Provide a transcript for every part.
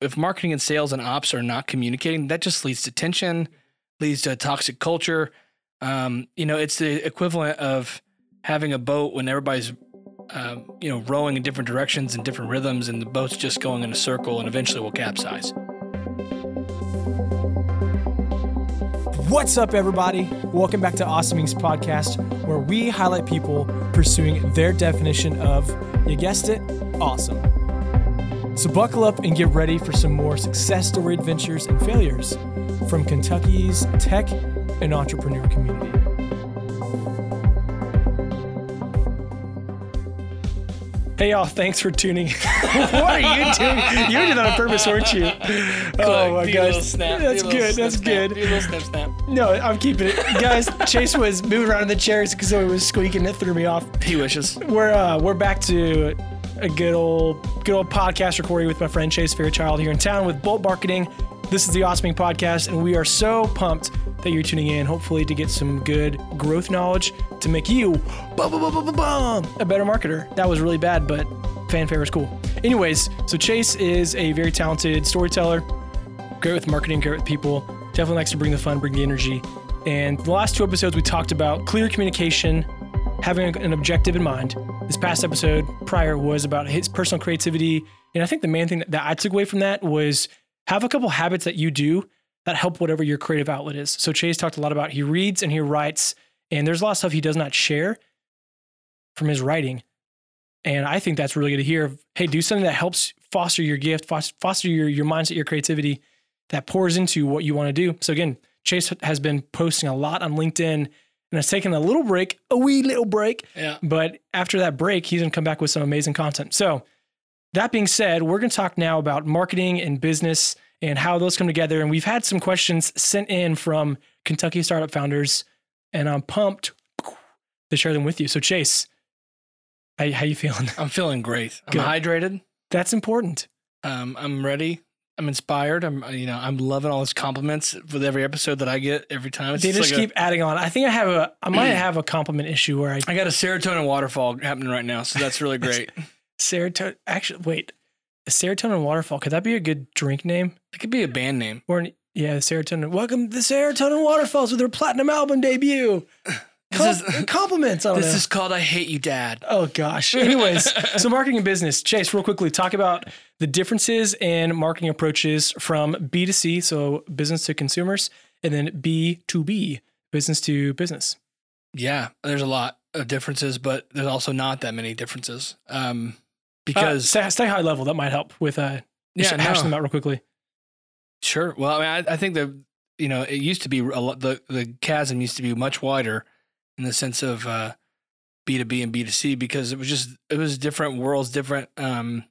if marketing and sales and ops are not communicating, that just leads to tension, leads to a toxic culture. Um, you know, it's the equivalent of having a boat when everybody's um, you know rowing in different directions and different rhythms, and the boat's just going in a circle, and eventually will capsize. What's up, everybody? Welcome back to Awesome Inc.'s podcast, where we highlight people pursuing their definition of, you guessed it, awesome. So buckle up and get ready for some more success story adventures and failures from Kentucky's tech and entrepreneur community. Hey y'all, thanks for tuning. what are you doing? You did that on purpose, weren't you? Oh my gosh. snap, That's do a little good. snip That's snap, good. Do a little snip snap. No, I'm keeping it. Guys, Chase was moving around in the chairs because it was squeaking. It threw me off. He wishes. We're uh, we're back to a good old good old podcast recording with my friend Chase Fairchild here in town with Bolt Marketing. This is the Inc. podcast, and we are so pumped that you're tuning in. Hopefully, to get some good growth knowledge to make you bum, bum, bum, bum, bum, a better marketer. That was really bad, but fanfare is cool. Anyways, so Chase is a very talented storyteller, great with marketing, great with people. Definitely likes to bring the fun, bring the energy. And the last two episodes, we talked about clear communication, having an objective in mind. This past episode prior was about his personal creativity. And I think the main thing that, I took away from that was have a couple habits that you do that help whatever your creative outlet is. So Chase talked a lot about he reads and he writes, and there's a lot of stuff he does not share from his writing. And I think that's really good to hear. Hey, do something that helps foster your gift, foster your, your mindset, your creativity that pours into what you want to do. So again, Chase has been posting a lot on LinkedIn and has taken a little break, a wee little break. Yeah. But after that break, he's going to come back with some amazing content. So, that being said, we're going to talk now about marketing and business and how those come together. And we've had some questions sent in from Kentucky startup founders, and I'm pumped to share them with you. So, Chase, how, how you feeling? I'm feeling great. I'm Good. hydrated. That's important. Um, I'm ready. I'm inspired. I'm you know I'm loving all these compliments with every episode that I get every time. It's They just like a- keep adding on. I think I have a, I might have a compliment issue where I I got a serotonin waterfall happening right now, so that's really great. serotonin. Actually, wait, a serotonin waterfall. Could that be a good drink name? it could be a band name. Or an, yeah, serotonin. Welcome to the Serotonin Waterfalls with their platinum album debut. Com- This is- compliments on This it. is called "I Hate You, Dad." Oh gosh. Anyways, so marketing and business. Chase, real quickly, talk about the differences in marketing approaches from B2C, so business to consumers, and then B2B, business to business. Yeah, there's a lot of differences, but there's also not that many differences. Um, Uh, because stay, stay high level. That might help with uh, yeah, hash no. them out real quickly. Sure. Well, I mean, I, I think that you know it used to be a lot, the the chasm used to be much wider in the sense of uh, B two B and B two C because it was just it was different worlds, different. Um,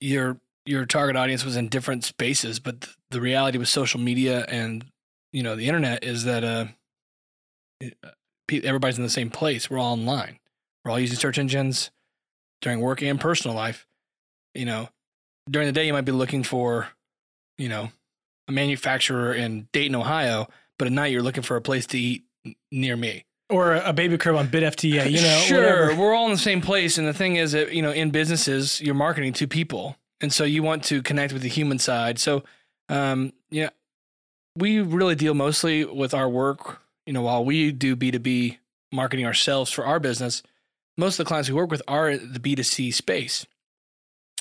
your your target audience was in different spaces, but th- the reality with social media and you know the internet is that uh, uh, everybody's in the same place. We're all online. We're all using search engines during work and personal life. You know, during the day you might be looking for you know, a manufacturer in Dayton, Ohio, but at night you're looking for a place to eat near me. Or a baby crib on BitFTA, you know, sure, whatever. we're all in the same place. And the thing is that, you know, in businesses, you're marketing to people. And so you want to connect with the human side. So, um, yeah, we really deal mostly with our work. You know, while we do B2B marketing ourselves for our business, most of the clients we work with are the B2C space.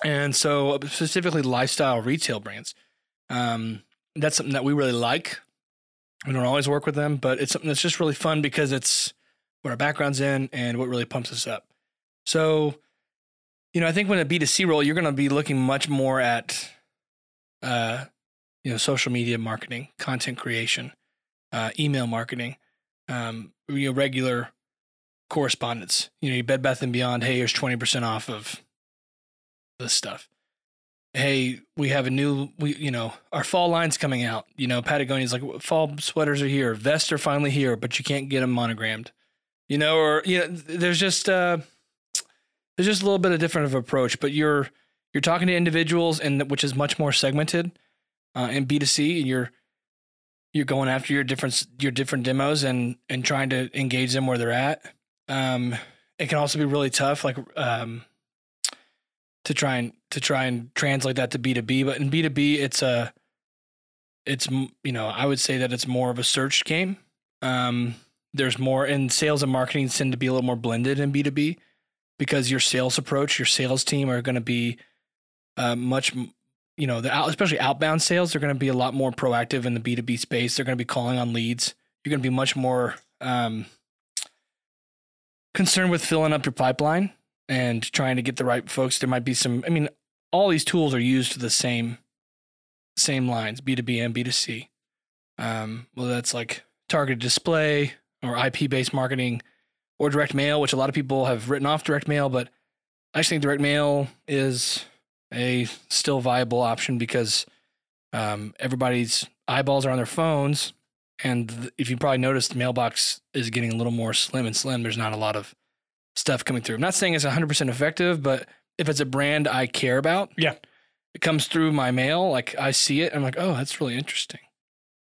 And so, specifically, lifestyle retail brands. Um, that's something that we really like. We don't always work with them, but it's something that's just really fun because it's what our background's in and what really pumps us up. So, you know, I think when a B2C role, you're going to be looking much more at, uh, you know, social media marketing, content creation, uh, email marketing, um, you know, regular correspondence. You know, your Bed Bath and Beyond. Hey, here's twenty percent off of this stuff. Hey, we have a new, we you know, our fall line's coming out. You know, Patagonia's like fall sweaters are here, vests are finally here, but you can't get them monogrammed. You know, or you know, there's just uh, there's just a little bit of different of approach, but you're you're talking to individuals, and which is much more segmented uh, in B2C, and you're you're going after your different your different demos and and trying to engage them where they're at. Um, it can also be really tough, like um, to try and to try and translate that to B2B. But in B2B, it's a it's you know I would say that it's more of a search game. Um, there's more and sales and marketing tend to be a little more blended in B2B because your sales approach, your sales team are going to be uh, much you know the out, especially outbound sales. They're going to be a lot more proactive in the B2B space. They're going to be calling on leads. You're going to be much more um, concerned with filling up your pipeline and trying to get the right folks. There might be some. I mean, all these tools are used to the same same lines, B two B and B two C. Um, whether that's like targeted display or IP based marketing or direct mail, which a lot of people have written off direct mail, but I just think direct mail is a still viable option because um, everybody's eyeballs are on their phones. And if you probably noticed, the mailbox is getting a little more slim and slim. There's not a lot of stuff coming through. I'm not saying it's 100% effective, but if it's a brand I care about, Yeah. it comes through my mail. Like I see it, I'm like, oh, that's really interesting.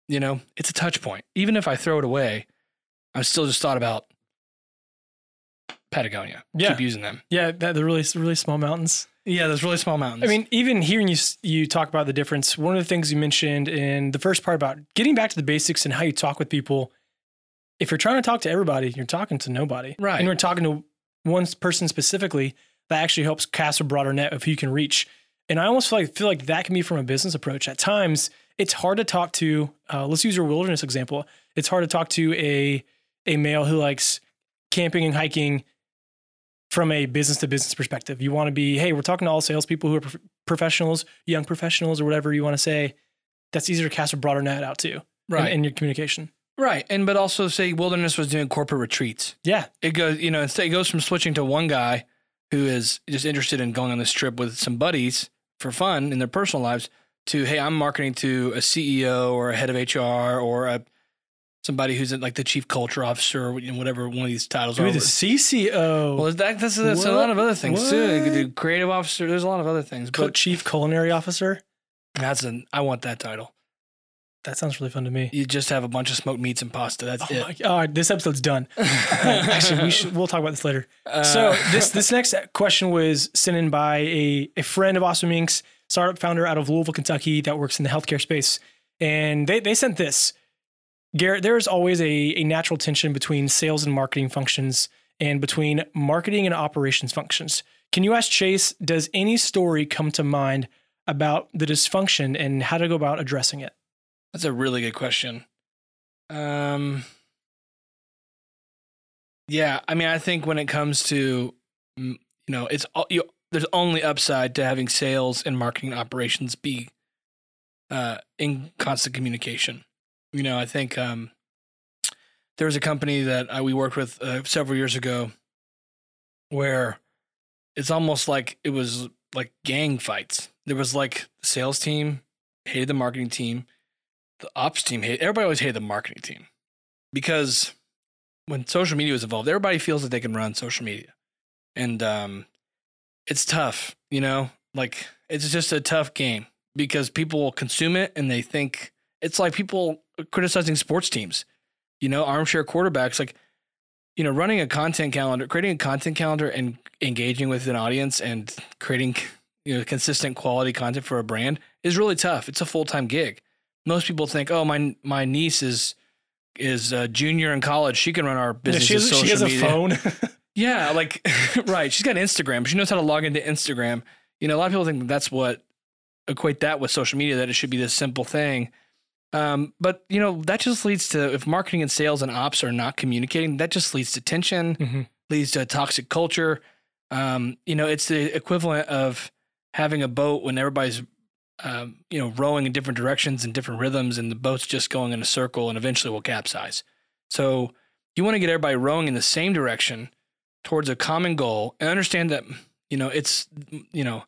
You know, it's a touch point. Even if I throw it away, I'm still just thought about Patagonia. Yeah. Keep using them. Yeah, that, the really really small mountains. Yeah, those really small mountains. I mean, even hearing you you talk about the difference, one of the things you mentioned in the first part about getting back to the basics and how you talk with people. If you're trying to talk to everybody, you're talking to nobody. Right. And you're talking to one person specifically, that actually helps cast a broader net of who you can reach. And I almost feel like feel like that can be from a business approach. At times, it's hard to talk to. Uh, let's use your wilderness example. It's hard to talk to a a male who likes camping and hiking from a business to business perspective. You want to be, hey, we're talking to all salespeople who are prof- professionals, young professionals, or whatever you want to say. That's easier to cast a broader net out to, in- in, your communication. Right. And but also say Wilderness was doing corporate retreats. Yeah, It goes, you know, instead it goes from switching to one guy who is just interested in going on this trip with some buddies for fun in their personal lives to, hey, I'm marketing to a CEO or a head of HR or a somebody who's like the chief culture officer or whatever one of these titles Maybe are. the CCO, well, that, that's, that's a lot of other things too. You could do creative officer. There's a lot of other things, co- but chief culinary officer. that's an I want that title. That sounds really fun to me. You just have a bunch of smoked meats and pasta. That's Oh it. my, all right, this episode's done. Actually, we should, we'll talk about this later. Uh, So this this next question was sent in by a, a friend of Awesome Inc.'s, startup founder out of Louisville, Kentucky, that works in the healthcare space. And they, they sent this. Garrett, there is always a, a natural tension between sales and marketing functions and between marketing and operations functions. Can you ask Chase, does any story come to mind about the dysfunction and how to go about addressing it? That's a really good question. Um, yeah, I mean, I think when it comes to, mm, you know, it's all- you, there's only upside to having sales and marketing operations be uh, in constant communication. You know, I think um, there was a company that uh, we worked with uh, several years ago where it's almost like it was like gang fights. There was like the sales team hated the marketing team the ops team hate everybody always hated the marketing team. Because when social media was involved everybody feels that they can run social media. And um it's tough you know? Like it's just a tough game because people will consume it and they think it's like people criticizing sports teams you know armchair quarterbacks like you know running a content calendar creating a content calendar and engaging with an audience and creating you know consistent quality content for a brand is really tough. It's a full-time gig most people think, oh, my my niece is is a junior in college. She can run our Yeah, business. she has, she has a media. phone. Yeah, like right. She's got Instagram. She knows how to log into Instagram. You know, a lot of people think that's what equate that with social media. That it should be this simple thing. Um, but you know, that just leads to if marketing and sales and ops are not communicating, that just leads to tension, Mhm. leads to a toxic culture. Um, you know, it's the equivalent of having a boat when everybody's um, you know, rowing in different directions and different rhythms, and the boat's just going in a circle and eventually will capsize. So you want to get everybody rowing in the same direction towards a common goal and understand that, you know, it's, you know,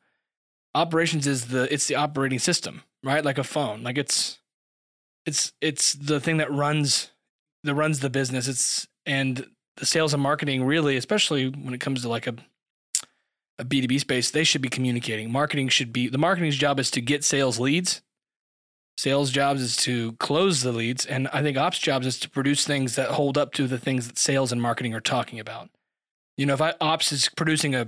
operations is the, it's the operating system, right? Like a phone, like it's, it's, it's the thing that runs, that runs the business. It's, and the sales and marketing really, especially when it comes to like a, a B2B space, they should be communicating. Marketing should be the marketing's job is to get sales leads. Sales jobs is to close the leads. And I think ops jobs is to produce things that hold up to the things that sales and marketing are talking about. You know, if I ops is producing a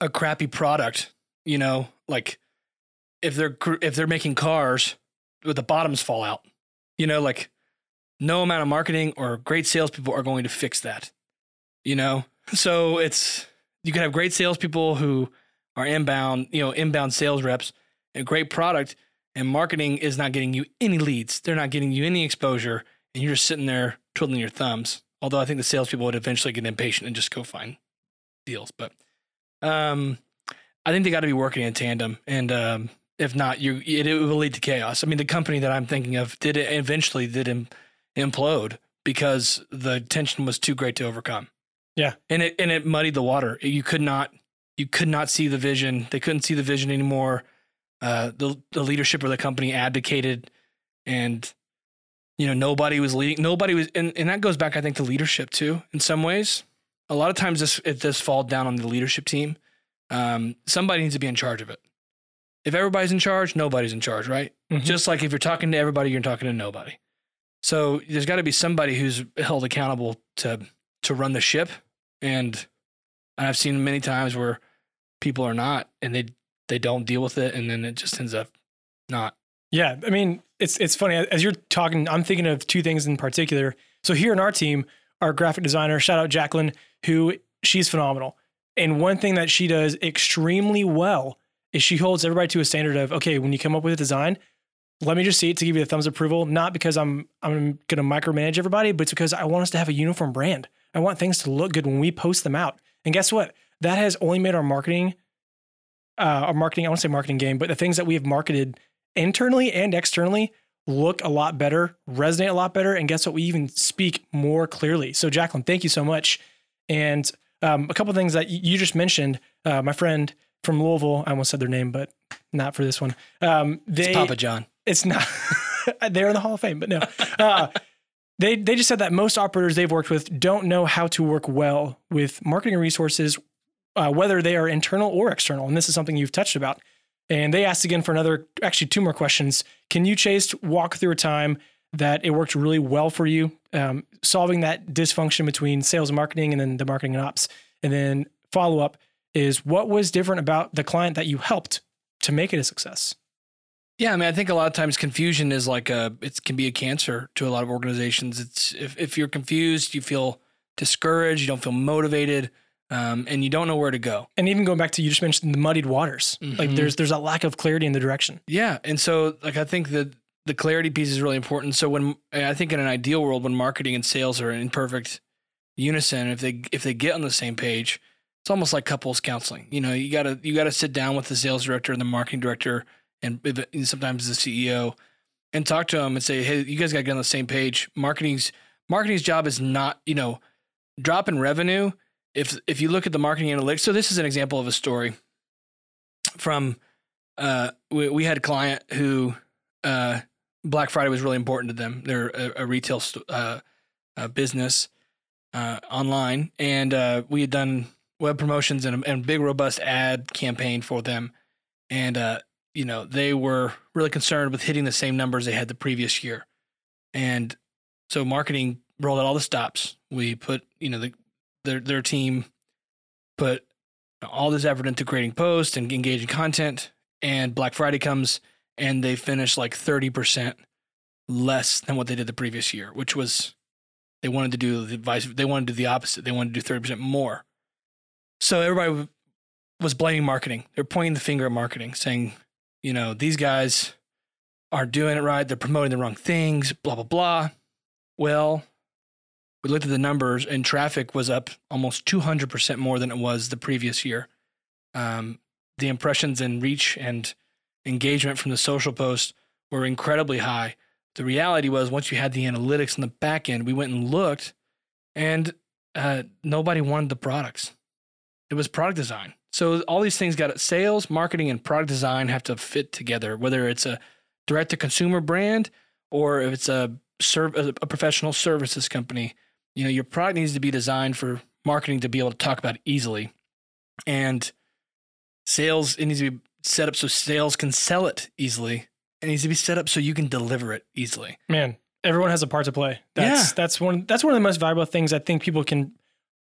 a crappy product You know, like if they're if they're making cars, with the bottoms fall out. You know, like no amount of marketing or great salespeople are going to fix that. You know, so it's you can have great salespeople who are inbound, you know, inbound sales reps, a great product, and marketing is not getting you any leads. They're not getting you any exposure, and you're just sitting there twiddling your thumbs. Although I think the salespeople would eventually get impatient and just go find deals, but um, I think they got to be working in tandem, and um, if not, you it, it will lead to chaos. I mean, the company that I'm thinking of did it eventually did im- implode because the tension was too great to overcome. Yeah. and it and it muddied the water. You could not you could not see the vision. They couldn't see the vision anymore. Uh, the the leadership of the company abdicated, and you know nobody was leading. Nobody was, and, and that goes back, I think, to leadership too. In some ways, a lot of times this it does fall down on the leadership team. Um, somebody needs to be in charge of it. If everybody's in charge, nobody's in charge, right? Mhm. Just like if you're talking to everybody, you're talking to nobody. So there's got to be somebody who's held accountable to to run the ship, and I've seen many times where people are not, and they they don't deal with it, and then it just ends up not. Yeah, I mean, it's it's funny as you're talking. I'm thinking of two things in particular. So here in our team, our graphic designer, shout out Jacqueline, who she's phenomenal. And one thing that she does extremely well is she holds everybody to a standard of okay, when you come up with a design, let me just see it to give you the thumbs approval. Not because I'm I'm going to micromanage everybody, but it's because I want us to have a uniform brand. I want things to look good when we post them out. And guess what? That has only made our marketing, uh, our marketing. I want to say marketing game, but the things that we have marketed internally and externally look a lot better, resonate a lot better, and guess what? We even speak more clearly. So, Jacqueline, thank you so much. And um, a couple things that you just mentioned, uh, my friend from Louisville, I almost said their name, but not for this one. Um, they, It's Papa John. it's not. they're in the Hall of Fame, but no. Uh, they they just said that most operators they've worked with don't know how to work well with marketing resources, uh, whether they are internal or external. And this is something you've touched about. And they asked again for another, actually two more questions. Can you, Chase, walk through a time that it worked really well for you, um, solving that dysfunction between sales and marketing, and then the marketing and ops? And then follow up is what was different about the client that you helped to make it a success? Yeah, I mean, I think a lot of times confusion is like a it can be a cancer to a lot of organizations. It's if if you're confused, you feel discouraged, you don't feel motivated, um, and you don't know where to go. and even going back to you just mentioned the muddied waters like Mhm. there's there's a lack of clarity in the direction Yeah, and so like I think that the clarity piece is really important. So when I think in an ideal world, when marketing and sales are in perfect unison, if they if they get on the same page, it's almost like couples counseling. You know, you gotta you gotta sit down with the sales director and the marketing director, and sometimes the CEO, and talk to them and say, hey, you guys got to get on the same page. Marketing's marketing's job is not you know dropping revenue. If if you look at the marketing analytics, so this is an example of a story from uh, we, we had a client who uh, Black Friday was really important to them. They're a, a retail st- uh, uh, business uh, online, and uh, we had done web promotions and a, and a big robust ad campaign for them. And uh, you know they were really concerned with hitting the same numbers they had the previous year, and so marketing rolled out all the stops. We put you know the their their team put all this effort into creating posts and engaging content and Black Friday comes and they finish like 30% less than what they did the previous year, which was they wanted to do the vice they wanted to do the opposite. They wanted to do 30% more. So everybody was blaming marketing. They're pointing the finger at marketing, saying, you know, these guys aren't doing it right. They're promoting the wrong things, blah, blah, blah. Well, we looked at the numbers and traffic was up almost 200% more than it was the previous year. Um, the impressions and reach and engagement from the social posts were incredibly high. The reality was, once you had the analytics in the back end, we went and looked, and uh, nobody wanted the products. It was product design. So all these things got sales, marketing, and product design have to fit together. Whether it's a direct to consumer brand or if it's a serv- a professional services company, you know your product needs to be designed for marketing to be able to talk about easily, and sales it needs to be set up so sales can sell it easily. It needs to be set up so you can deliver it easily. man everyone has a part to play that's Yeah. that's one that's one of the most valuable things i think people can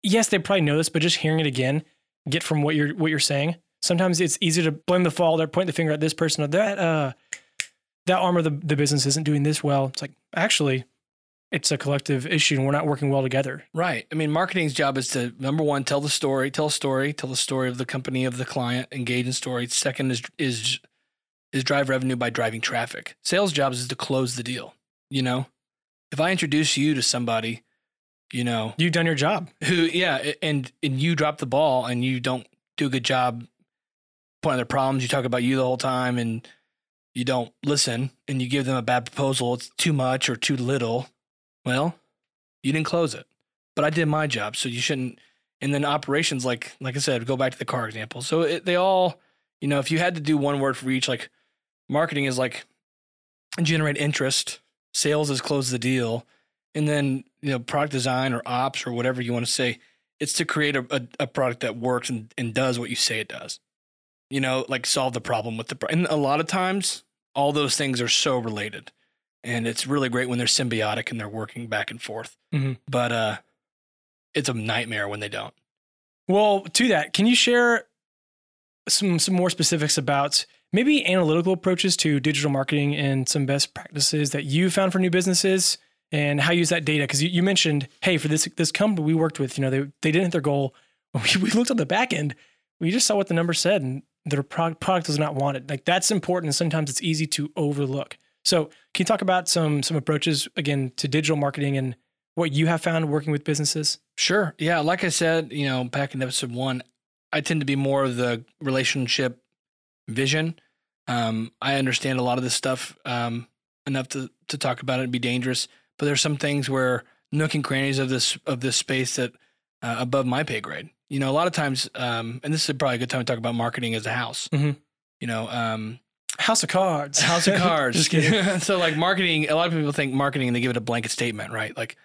yes they probably know this but just hearing it again get from what you're what you're saying sometimes it's easy to blame the fault or point the finger at this person or that uh that arm of the, the business isn't doing this well. It's like actually it's a collective issue and we're not working well together. Right. I mean, marketing's job is to number one, tell the story, tell a story, tell the story of the company, of the client, engage in story. Second is is is drive revenue by driving traffic. Sales jobs is to close the deal. You know, if I introduce you to somebody, you know, You've done your job. who yeah, and and you drop the ball and you don't do a good job pointing their problems, you talk about you the whole time and you don't listen and you give them a bad proposal, it's too much or too little. Well, you didn't close it. But I did my job, so you shouldn't and then operations like like I said, go back to the car example. So it, they all, you know, if you had to do one word for each like marketing is like generate interest, sales is close the deal, and then you know product design or ops or whatever you want to say it's to create a, a, a product that works and, and does what you say it does. You know like solve the problem with the pro- and a lot of times all those things are so related and it's really great when they're symbiotic and they're working back and forth. Mhm. but uh it's a nightmare when they don't. Well, to that, can you share some some more specifics about maybe analytical approaches to digital marketing and some best practices that you found for new businesses and how you use that data? Because you, you mentioned, hey, for this this company we worked with, you know, they they didn't hit their goal. We, we looked on the back end, we just saw what the number said, and their product product was not wanted. Like that's important, and sometimes it's easy to overlook. So, can you talk about some some approaches again to digital marketing and what you have found working with businesses? Sure. Yeah. Like I said, you know, back in episode one, I tend to be more of the relationship vision. Um, I understand a lot of this stuff um, enough to to talk about it and be dangerous, but there's some things where nook and crannies of this of this space that uh, above my pay grade. You know, a lot of times, um, and this is probably a good time to talk about marketing as a house. Mhm. You know, um, House of Cards. House of Cards. Just kidding. so like marketing, a lot of people think marketing and they give it a blanket statement, right? Like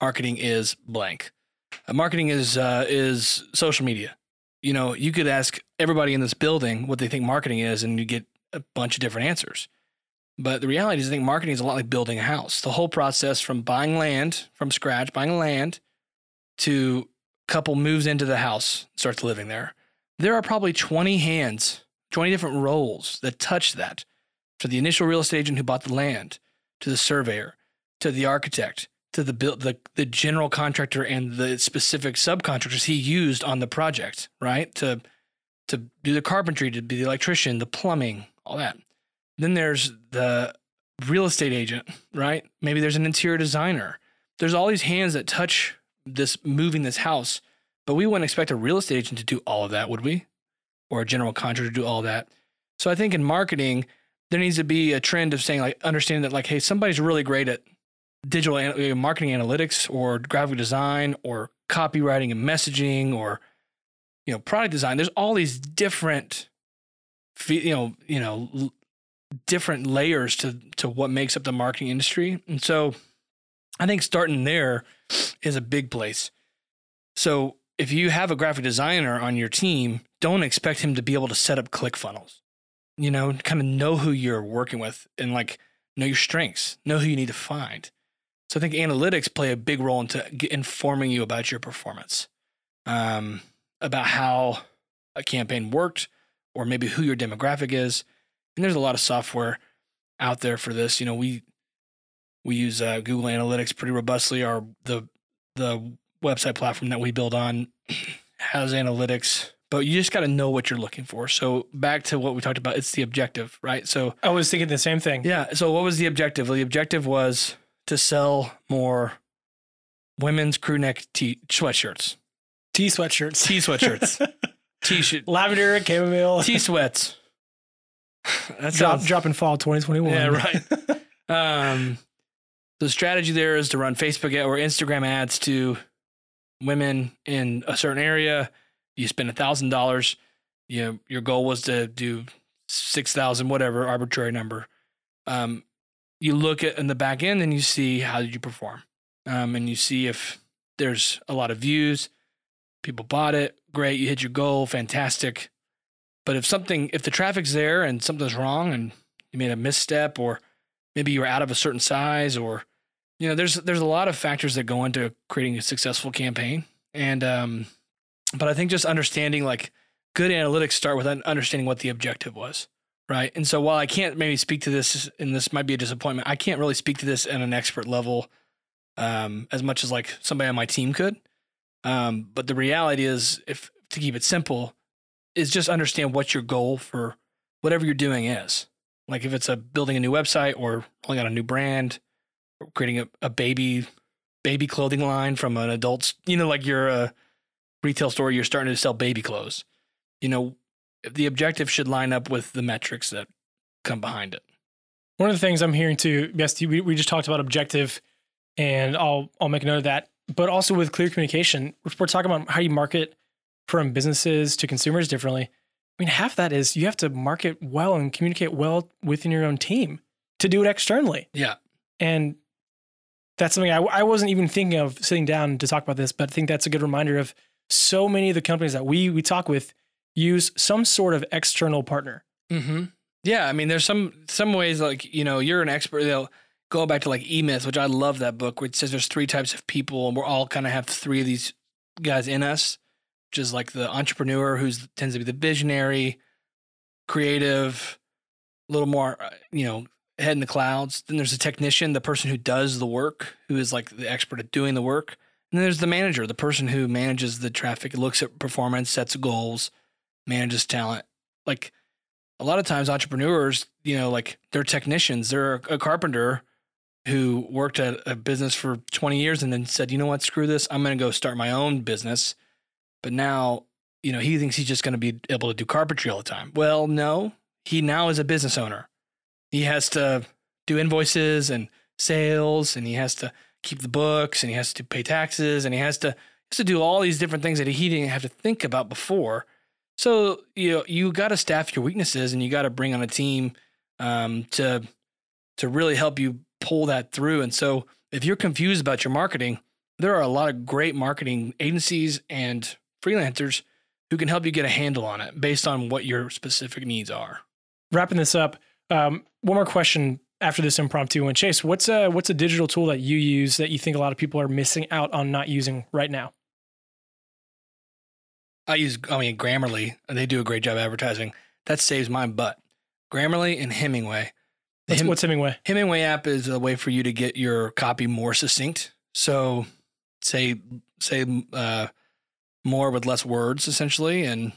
marketing is blank. Uh, marketing is uh, is social media. You know, you could ask everybody in this building what they think marketing is, and you get a bunch of different answers. But the reality is, I think marketing is a lot like building a house. The whole process from buying land from scratch, buying land, to couple moves into the house, starts living there. There are probably 20 hands, 20 different roles that touch that. To the initial real estate agent who bought the land, to the surveyor, to the architect, to the the, the general contractor and the specific subcontractors he used on the project, right? To to do the carpentry, to be the electrician, the plumbing, all that. Then there's the real estate agent, right? Maybe there's an interior designer. There's all these hands that touch this moving this house, but we wouldn't expect a real estate agent to do all of that, would we? Or a general contractor to do all that. So I think in marketing, there needs to be a trend of saying like understanding that like, hey, somebody's really great at digital an- marketing analytics or graphic design or copywriting and messaging or you know product design. There's all these different, you know, you know, different layers to to what makes up the marketing industry, and so I think starting there is a big place. So if you have a graphic designer on your team, don't expect him to be able to set up click funnels. You know, kind of know who you're working with and like know your strengths, know who you need to find. So I think analytics play a big role into informing you about your performance, um, about how a campaign worked, or maybe who your demographic is. And there's a lot of software out there for this. You know, we we use uh, Google Analytics pretty robustly. Our the the website platform that we build on has analytics, but you just got to know what you're looking for. So back to what we talked about, it's the objective, right? So I was thinking the same thing. yeah. So what was the objective? Well, the objective was to sell more women's crew neck t sweatshirts, T sweatshirts. t sweatshirts, t shirt, Lavender, chamomile. t sweats. That drop, sounds drop in fall 2021. Yeah, right. Um, the strategy there is to run Facebook or Instagram ads to women in a certain area. You spend a thousand dollars. You know, your goal was to do six thousand, whatever arbitrary number. Um, you look at in the back end and you see how did you perform, um, and you see if there's a lot of views, people bought it, great, you hit your goal, fantastic. But if something, if the traffic's there and something's wrong and you made a misstep or maybe you were out of a certain size or you know there's there's a lot of factors that go into creating a successful campaign and um but i think just understanding like good analytics start with understanding what the objective was, right? And so while I can't maybe speak to this, and this might be a disappointment, I can't really speak to this at an expert level um, as much as like somebody on my team could. Um, but the reality is, if to keep it simple, is just understand what your goal for whatever you're doing is. Like if it's a building a new website or rolling out a new brand, or creating a, a baby baby clothing line from an adult's, you know, like you're a uh, retail store, you're starting to sell baby clothes. You know, the objective should line up with the metrics that come behind it. One of the things I'm hearing too, yes, we, we just talked about objective, and I'll I'll make a note of that. But also with clear communication, we're talking about how you market from businesses to consumers differently. I mean, half that is you have to market well and communicate well within your own team to do it externally. Yeah. And that's something I, I wasn't even thinking of sitting down to talk about this, but I think that's a good reminder of so many of the companies that we we talk with use some sort of external partner. Mm-hmm. Yeah, I mean, there's some some ways like you know you're an expert. They'll go back to like E Myth, which I love that book, which says there's three types of people, and we're all kind of have three of these guys in us, is like the entrepreneur who's tends to be the visionary, creative, a little more uh, you know head in the clouds. Then there's the technician, the person who does the work, who is like the expert at doing the work. And then there's the manager, the person who manages the traffic, looks at performance, sets goals, manages talent. Like a lot of times, entrepreneurs, you know, like they're technicians. They're a carpenter who worked at a business for 20 years and then said, you know what, screw this. I'm going to go start my own business. But now, you know, he thinks he's just going to be able to do carpentry all the time. Well, no, he now is a business owner. He has to do invoices and sales and he has to keep the books and he has to pay taxes and he has to has to do all these different things that he didn't have to think about before. So you know you got to staff your weaknesses and you got to bring on a team um, to to really help you pull that through. And so if you're confused about your marketing, there are a lot of great marketing agencies and freelancers who can help you get a handle on it based on what your specific needs are. Wrapping this up, um, one more question after this impromptu one. Chase, what's a what's a digital tool that you use that you think a lot of people are missing out on not using right now? I use, I mean, Grammarly. They do a great job advertising. That saves my butt. Grammarly and Hemingway. Hem- what's Hemingway? Hemingway app is a way for you to get your copy more succinct. So, say say uh, more with less words, essentially, and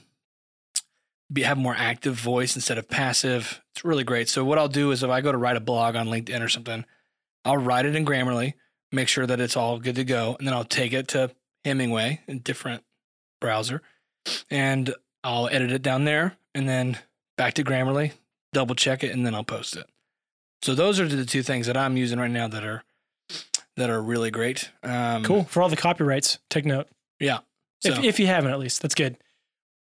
be, have more active voice instead of passive. It's really great. So, what I'll do is if I go to write a blog on LinkedIn or something, I'll write it in Grammarly, make sure that it's all good to go, and then I'll take it to Hemingway in different browser, and I'll edit it down there, and then back to Grammarly, double check it, and then I'll post it. So those are the two things that I'm using right now that are that are really great. Um, Cool. For all the copyrights, take note. Yeah. So, If, if you haven't, at least that's good.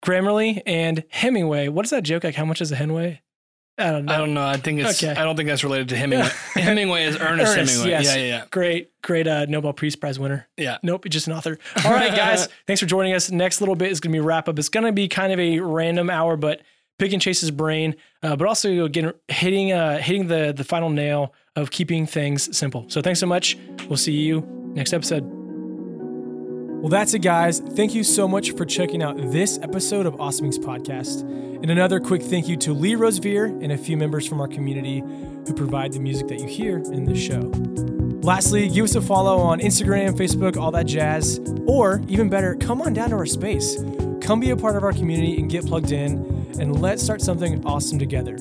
Grammarly and Hemingway. What is that joke? Like, how much is a Hemingway? I don't know. I don't know. I think it's. Okay. I don't think that's related to Hemingway. Hemingway is Ernest, Ernest, Hemingway. yes. Yeah, yeah, yeah. Great, great uh, Nobel Peace Prize winner. Yeah. Nope, just an author. All right, guys. thanks for joining us. Next little bit is going to be wrap up. It's going to be kind of a random hour, but picking Chase's brain, uh, but also again hitting uh, hitting the the final nail of keeping things simple. So thanks so much. We'll see you next episode. Well, that's it, guys. Thank you so much for checking out this episode of Awesome Inc.'s Podcast. And another quick thank you to Lee Rosevere and a few members from our community who provide the music that you hear in this show. Lastly, give us a follow on Instagram, Facebook, all that jazz. Or even better, come on down to our space. Come be a part of our community and get plugged in, and let's start something awesome together.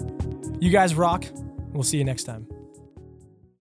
You guys rock. We'll see you next time.